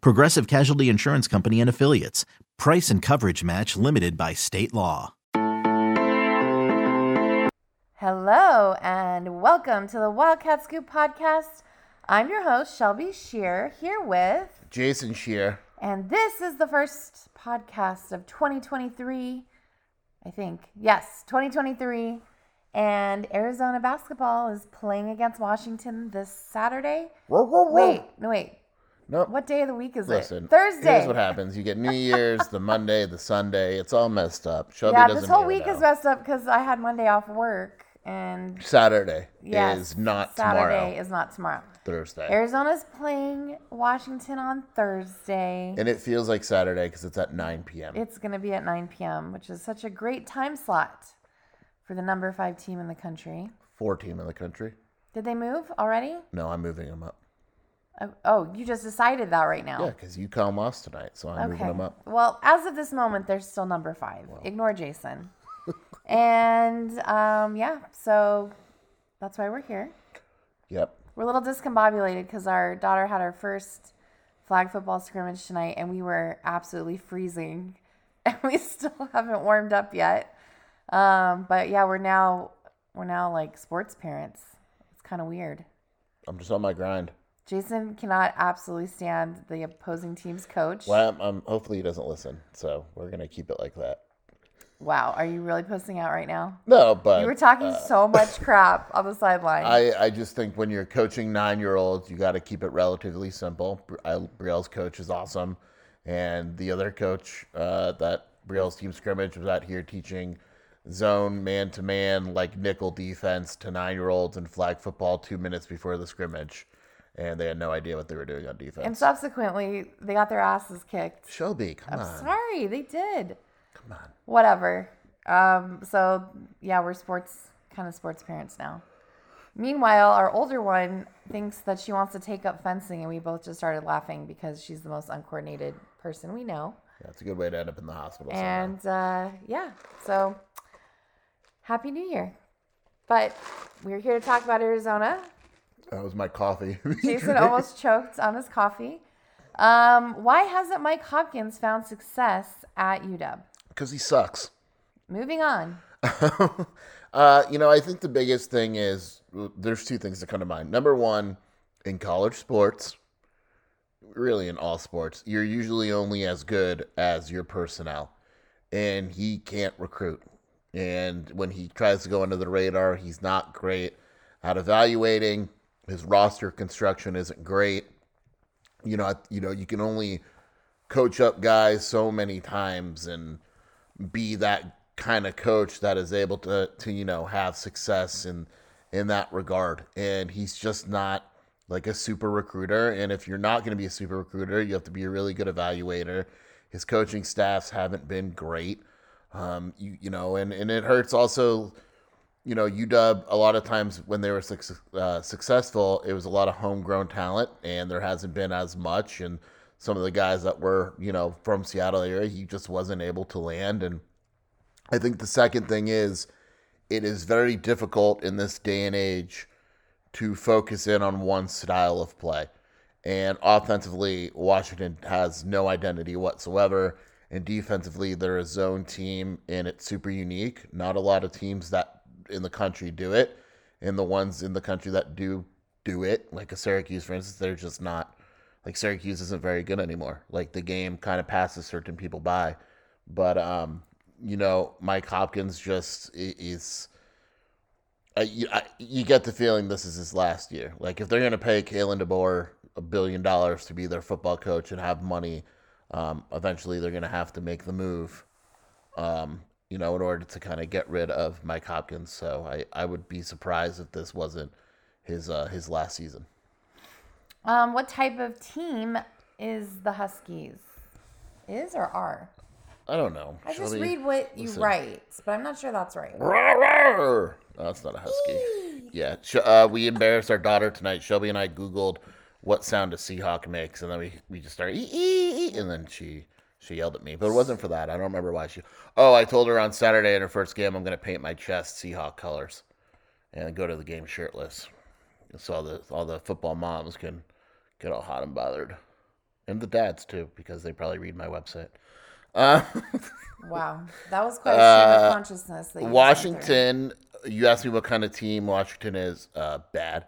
Progressive Casualty Insurance Company and Affiliates. Price and coverage match limited by state law. Hello, and welcome to the Wildcat Scoop podcast. I'm your host, Shelby Scheer, here with, Jason Scheer. and this is the first podcast of 2023. I think. Yes, 2023. And Arizona basketball is playing against Washington this Saturday. Whoa, whoa, whoa. Wait, no, wait. Nope. What day of the week is Listen, it? Thursday. Here's what happens: you get New Year's, the Monday, the Sunday. It's all messed up. Shelby yeah, this whole week is messed up because I had Monday off work, and Saturday yes, is not tomorrow. Saturday tomorrow. is not tomorrow. Thursday, Arizona's playing Washington on Thursday. and it feels like Saturday because it's at 9 p.m. It's going to be at 9 p.m., which is such a great time slot for the number five team in the country. Four team in the country. Did they move already? No, I'm moving them up. Oh, you just decided that right now. Yeah, because you call lost tonight, so I'm moving them up. Well, as of this moment, they're still number five. Ignore Jason. and um, yeah, so that's why we're here. Yep. We're a little discombobulated because our daughter had her first flag football scrimmage tonight, and we were absolutely freezing, and we still haven't warmed up yet. Um, but yeah, we're now we're now like sports parents. It's kind of weird. I'm just on my grind. Jason cannot absolutely stand the opposing team's coach. Well, I'm, I'm- hopefully he doesn't listen, so we're gonna keep it like that. Wow, are you really posting out right now? No, but You were talking uh, so much crap on the sideline. I, I just think when you're coaching nine year olds, you got to keep it relatively simple. I, Brielle's coach is awesome. And the other coach uh, that Brielle's team scrimmage was out here teaching zone, man to man, like nickel defense to nine year olds in flag football two minutes before the scrimmage. And they had no idea what they were doing on defense. and subsequently, they got their asses kicked. Shelby, come I'm on. sorry, they did. Come on. Whatever. Um, so yeah, we're sports kind of sports parents now. Meanwhile, our older one thinks that she wants to take up fencing, and we both just started laughing because she's the most uncoordinated person we know. Yeah, it's a good way to end up in the hospital. And uh, yeah, so happy New Year. But we're here to talk about Arizona. That was my coffee. Jason almost choked on his coffee. Um, why hasn't Mike Hopkins found success at UW? Because he sucks. Moving on. uh, you know, I think the biggest thing is there's two things that come to mind. Number one, in college sports, really in all sports, you're usually only as good as your personnel, and he can't recruit. And when he tries to go under the radar, he's not great at evaluating. His roster construction isn't great. You know, you know, you can only coach up guys so many times and be that kind of coach that is able to to you know have success in in that regard. And he's just not like a super recruiter. And if you're not going to be a super recruiter you have to be a really good evaluator. His coaching staffs haven't been great. Um you you know and and it hurts also you know UW a lot of times when they were suc- uh, successful it was a lot of homegrown talent and there hasn't been as much and some of the guys that were you know from Seattle area he just wasn't able to land and I think the second thing is it is very difficult in this day and age to focus in on one style of play. And offensively, Washington has no identity whatsoever. And defensively, they're a zone team and it's super unique. Not a lot of teams that in the country do it. And the ones in the country that do do it, like a Syracuse, for instance, they're just not like Syracuse isn't very good anymore. Like the game kind of passes certain people by, but um, you know, Mike Hopkins just is. Uh, you, I, you get the feeling this is his last year. Like if they're going to pay Kalen DeBoer a billion dollars to be their football coach and have money, um, eventually they're going to have to make the move. Um, you know, in order to kind of get rid of Mike Hopkins. So I, I would be surprised if this wasn't his uh, his last season. Um, what type of team is the Huskies? Is or are? I don't know. I just Shelby, read what you listen. write, but I'm not sure that's right. Rawr. No, that's not a husky. Yeah, uh, we embarrassed our daughter tonight. Shelby and I Googled what sound a Seahawk makes, and then we, we just started, ee, ee, and then she she yelled at me. But it wasn't for that. I don't remember why she. Oh, I told her on Saturday in her first game, I'm going to paint my chest Seahawk colors and go to the game shirtless. So all the, all the football moms can get all hot and bothered. And the dads, too, because they probably read my website. Uh, Wow, that was quite a stream of consciousness. That you just went through. Washington, you asked me what kind of team Washington is. Uh, bad.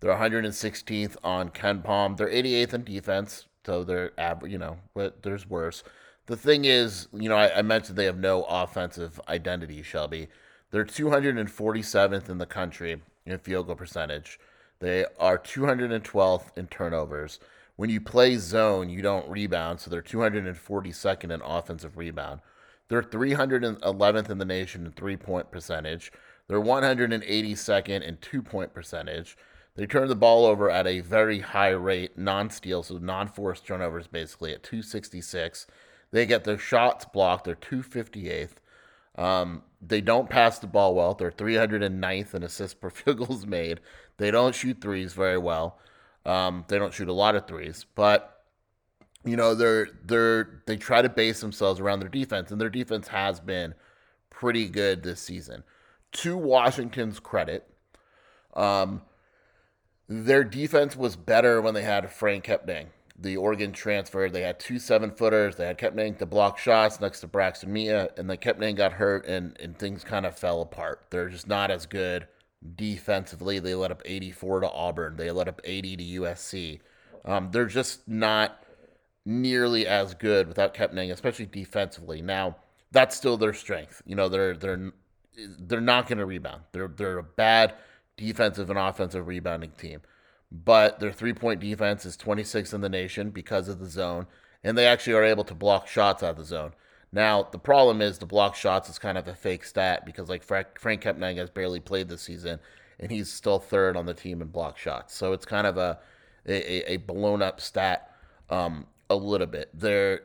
They're 116th on KenPom. They're 88th in defense, so they're. You know, but there's worse. The thing is, you know, I, I mentioned they have no offensive identity. Shelby, they're 247th in the country in field goal percentage. They are 212th in turnovers. When you play zone, you don't rebound, so they're 242nd in offensive rebound. They're 311th in the nation in three point percentage. They're 182nd in two point percentage. They turn the ball over at a very high rate, non steal, so non forced turnovers basically at 266. They get their shots blocked, they're 258th. Um, they don't pass the ball well. They're 309th in assists per field goals made. They don't shoot threes very well. Um, they don't shoot a lot of threes, but you know they're they're they try to base themselves around their defense, and their defense has been pretty good this season. To Washington's credit, um, their defense was better when they had Frank Kepnang, the Oregon transfer. They had two seven footers. They had Kepnang to block shots next to Braxton Meah, and then Kepnang got hurt, and, and things kind of fell apart. They're just not as good defensively. They let up 84 to Auburn. They let up 80 to USC. Um, they're just not nearly as good without Kepnang, especially defensively. Now that's still their strength. You know, they're they're they're not going to rebound. They're they're a bad defensive and offensive rebounding team, but their three point defense is 26th in the nation because of the zone, and they actually are able to block shots out of the zone. Now the problem is the block shots is kind of a fake stat because like Frank, Frank has barely played this season, and he's still third on the team in block shots. So it's kind of a a, a blown up stat um, a little bit. They're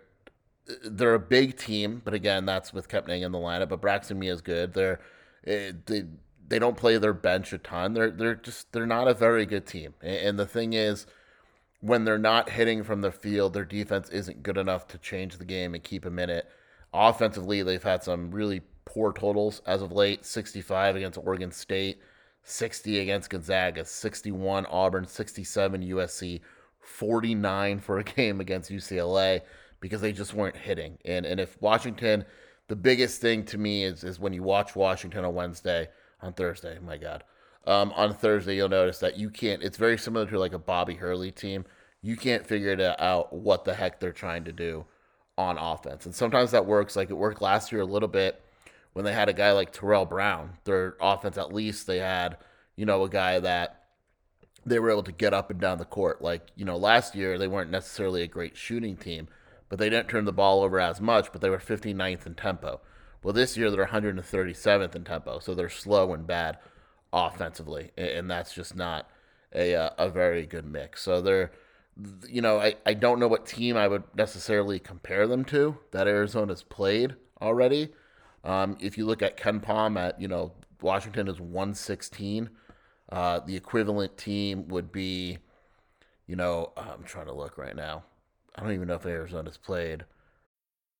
they're a big team, but again, that's with Kepnang in the lineup. But Braxton Meah is good. They're eh, they they don't play their bench a ton. They're they're just they're not a very good team. And, the thing is, when they're not hitting from the field, their defense isn't good enough to change the game and keep them in it. Offensively, they've had some really poor totals as of late 65 against Oregon State, 60 against Gonzaga, 61 Auburn, 67 USC, 49 for a game against UCLA because they just weren't hitting. And and if Washington, the biggest thing to me is is when you watch Washington on Wednesday, on Thursday, my God. Um, on Thursday, you'll notice that you can't. It's very similar to like a Bobby Hurley team. You can't figure it out what the heck they're trying to do on offense, and sometimes that works. Like it worked last year a little bit when they had a guy like Terrell Brown. Their offense, at least, they had you know a guy that they were able to get up and down the court. Like you know, last year they weren't necessarily a great shooting team, but they didn't turn the ball over as much. But they were 59th in tempo. Well, this year they're 137th in tempo, so they're slow and bad offensively, and, that's just not a uh, a very good mix. So they're, you know, I, I don't know what team I would necessarily compare them to that Arizona's played already. Um, if you look at KenPom at you know Washington is 116, uh, the equivalent team would be, you know, I'm trying to look right now. I don't even know if Arizona's played.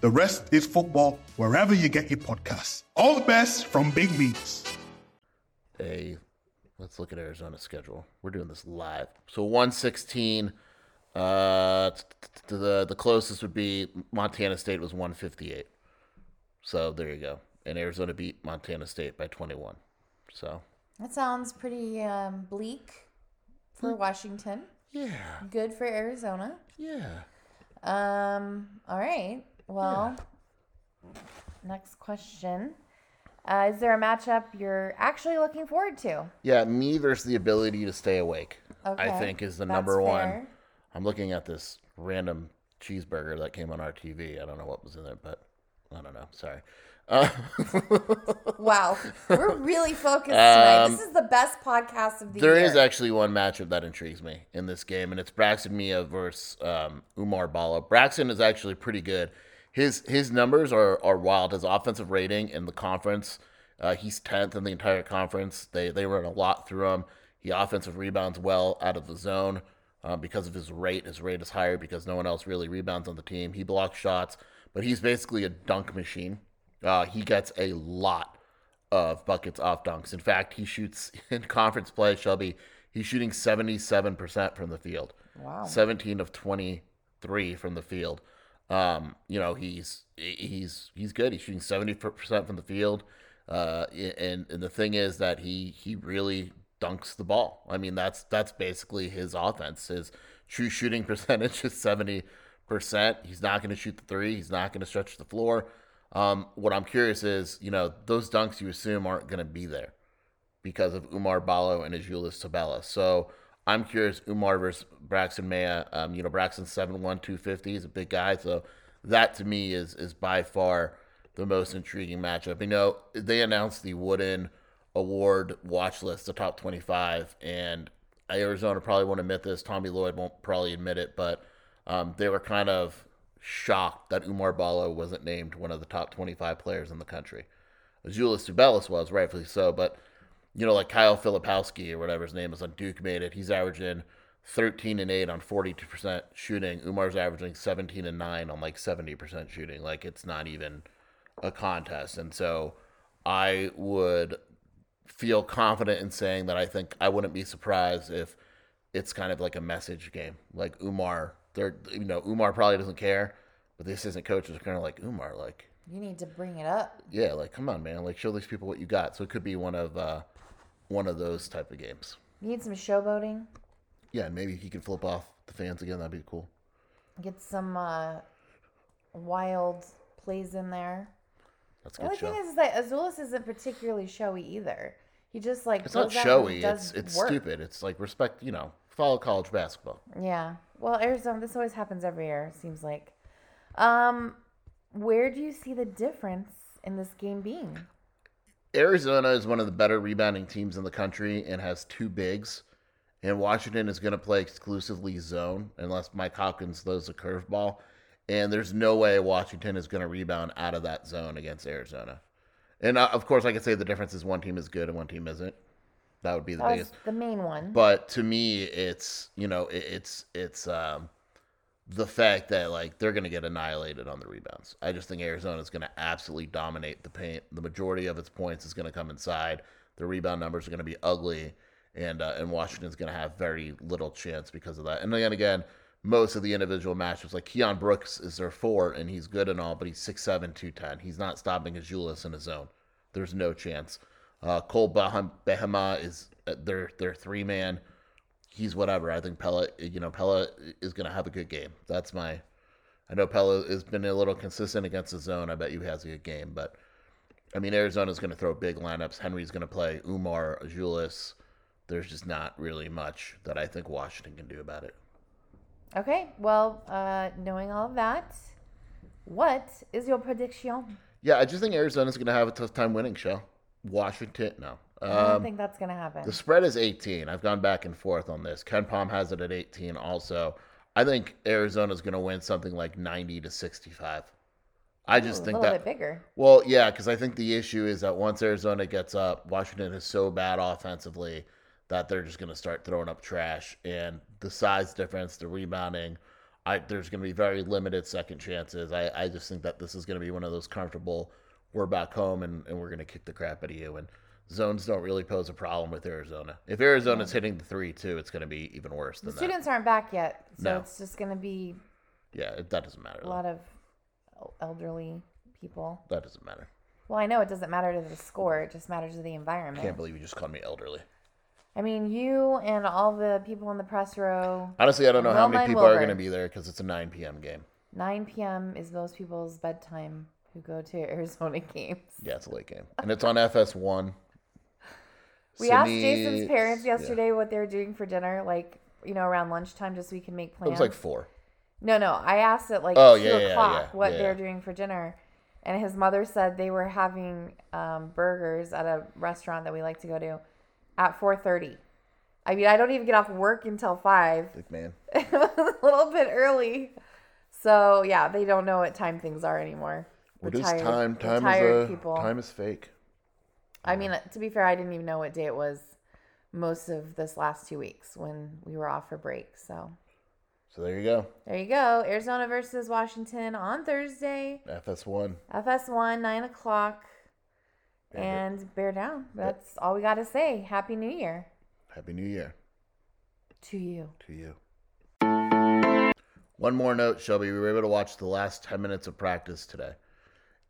The Rest is Football wherever you get your podcasts. All the best from Big Meats. Hey, let's look at Arizona's schedule. We're doing this live. So 116. Uh, t- t- the the closest would be Montana State was 158. So there you go. And Arizona beat Montana State by 21. So That sounds pretty um, bleak for Washington. yeah, Good for Arizona. yeah. Um. All right. Well, next question. Uh, is there a matchup you're actually looking forward to? Yeah, me versus the ability to stay awake. I Okay, think is the that's number one. fair. I'm looking at this random cheeseburger that came on our TV. I don't know what was in it, but I don't know. Sorry. Uh, Wow, we're really focused tonight. Um, this is the best podcast of the There year. is actually one matchup that intrigues me in this game, and it's Braxton Meah versus um, Oumar Ballo. Braxton is actually pretty good. His his numbers are, are wild. His offensive rating in the conference, uh, he's tenth in the entire conference. They they run a lot through him. He offensive rebounds well out of the zone uh, because of his rate. His rate is higher because no one else really rebounds on the team. He blocks shots, but he's basically a dunk machine. Uh, he gets a lot of buckets off dunks. In fact, he shoots in conference play, Shelby, he's shooting 77% from the field. Wow. 17 of 23 from the field. Um, you know, he's he's he's good. He's shooting 70% from the field. Uh, and and the thing is that he he really dunks the ball. I mean, that's that's basically his offense. His true shooting percentage is 70%. He's not going to shoot the three. He's not going to stretch the floor. Um, what I'm curious is, you know, those dunks you assume aren't going to be there because of Oumar Ballo and Azuolas Tubelis. So I'm curious, Oumar versus Braxton Meah. Um, you know, Braxton's 7'1", 250. He's a big guy. So that to me is is by far the most intriguing matchup. You know, they announced the Wooden Award watch list, the top 25, and Arizona probably won't admit this. Tommy Lloyd won't probably admit it, but um, they were kind of shocked that Oumar Ballo wasn't named one of the top 25 players in the country. Julius Tubelis was, rightfully so, but you know, like Kyle Filipowski or whatever his name is on Duke made it. He's averaging 13 and 8 on 42% shooting. Oumar's averaging 17 and 9 on like 70% shooting. Like it's not even a contest. And so I would feel confident in saying that I think I wouldn't be surprised if it's kind of like a message game. Like Oumar, they're you know, Oumar probably doesn't care, but the assistant coaches are kind of like Oumar, like You need to bring it up. yeah, like come on, man, like show these people what you got. So it could be one of uh, one of those type of games. Need some showboating. Yeah, and maybe he can flip off the fans again. That'd be cool. Get some uh, wild plays in there. That's a The only show. thing is, is that Azuolas isn't particularly showy either. He just like it's not goes out and showy. It's it's work. stupid. It's like respect. You know, follow college basketball. Yeah. Well, Arizona. This always happens every year. Seems like. Um, where do you see the difference in this game being? Arizona is one of the better rebounding teams in the country and has two bigs. And Washington is going to play exclusively zone unless Mike Hopkins throws a curveball. And there's no way Washington is going to rebound out of that zone against Arizona. And uh, of course, I could say the difference is one team is good and one team isn't. That would be the That was biggest. the main one. But to me, it's you know it's it's um, the fact that like they're going to get annihilated on the rebounds. I just think Arizona is going to absolutely dominate the paint. The majority of its points is going to come inside. The rebound numbers are going to be ugly, and uh, and Washington's going to have very little chance because of that. And then again, most of the individual matchups, like Keion Brooks is their four, and he's good and all, but he's 6'7", 210. He's not stopping Azuolas in his zone. There's no chance. Uh, Cole Baham- Bajema is uh, their their three man. He's whatever. I think Pelle, you know, Pelle is going to have a good game. That's my. I know Pelle has been a little consistent against the zone. I bet you he has a good game, but I mean Arizona's going to throw big lineups. Henry's going to play Oumar, Azuolas. There's just not really much that I think Washington can do about it. Okay, well, uh, knowing all of that, what is your prediction? Yeah, I just think Arizona's going to have a tough time winning. Show Washington, no. I don't Um, think that's gonna happen. the spread is 18. I've gone back and forth on this. KenPom has it at 18. Also, I think Arizona's going to win something like 90 to 65. I just Ooh, think a little that bit bigger. Well, yeah, because I think the issue is that once Arizona gets up, Washington is so bad offensively that they're just going to start throwing up trash, and the size difference, the rebounding, I there's going to be very limited second chances. I, I just think that this is going to be one of those comfortable. We're back home, and, and we're going to kick the crap out of you. And zones don't really pose a problem with Arizona. If Arizona's hitting the three too, it's going to be even worse The than students aren't back yet, so No. it's just gonna be Yeah, it, that doesn't matter. a though. lot of el- elderly people. That doesn't matter. Well, I know it doesn't matter to the score; it just matters to the environment. I can't believe you just called me elderly. I mean, you and all the people in the press row. Honestly, I don't know how many people are going to be there because it's a 9 p.m. game. 9 p.m. is most people's bedtime who go to Arizona games. Yeah, it's a late game, and it's on FS1. We asked Jason's parents yeah. yesterday what they were doing for dinner, like you know around lunchtime, just so we can make plans. It was like four. No, no. I asked at like Oh, two yeah, yeah, o'clock yeah, what yeah, they're yeah. doing for dinner, and his mother said they were having um, burgers at a restaurant that we like to go to at four thirty. I mean, I don't even get off work until five. Big man. a little bit early. So yeah, they don't know what time things are anymore. What is time? Time is a, people. time is fake. I mean, to be fair, I didn't even know what day it was most of this last two weeks when we were off for break. So So there you go. there you go. Arizona versus Washington on Thursday. FS1. FS1, 9 o'clock. Bear And bear down. That's all we got to say. Happy New Year Happy New Year to you. to you. One more note, Shelby. We were able to watch the last 10 minutes of practice today.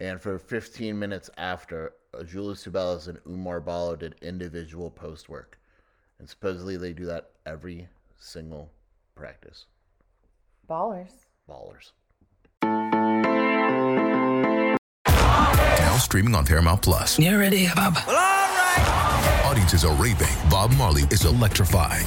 And for 15 minutes after, uh, Julius Tubelis and Oumar Ballo did individual post work. And supposedly they do that every single practice. Ballers. Ballers. Now streaming on Paramount Plus. You ready, Bob? Well, all right. Audiences are raving. Bob Marley is electrifying.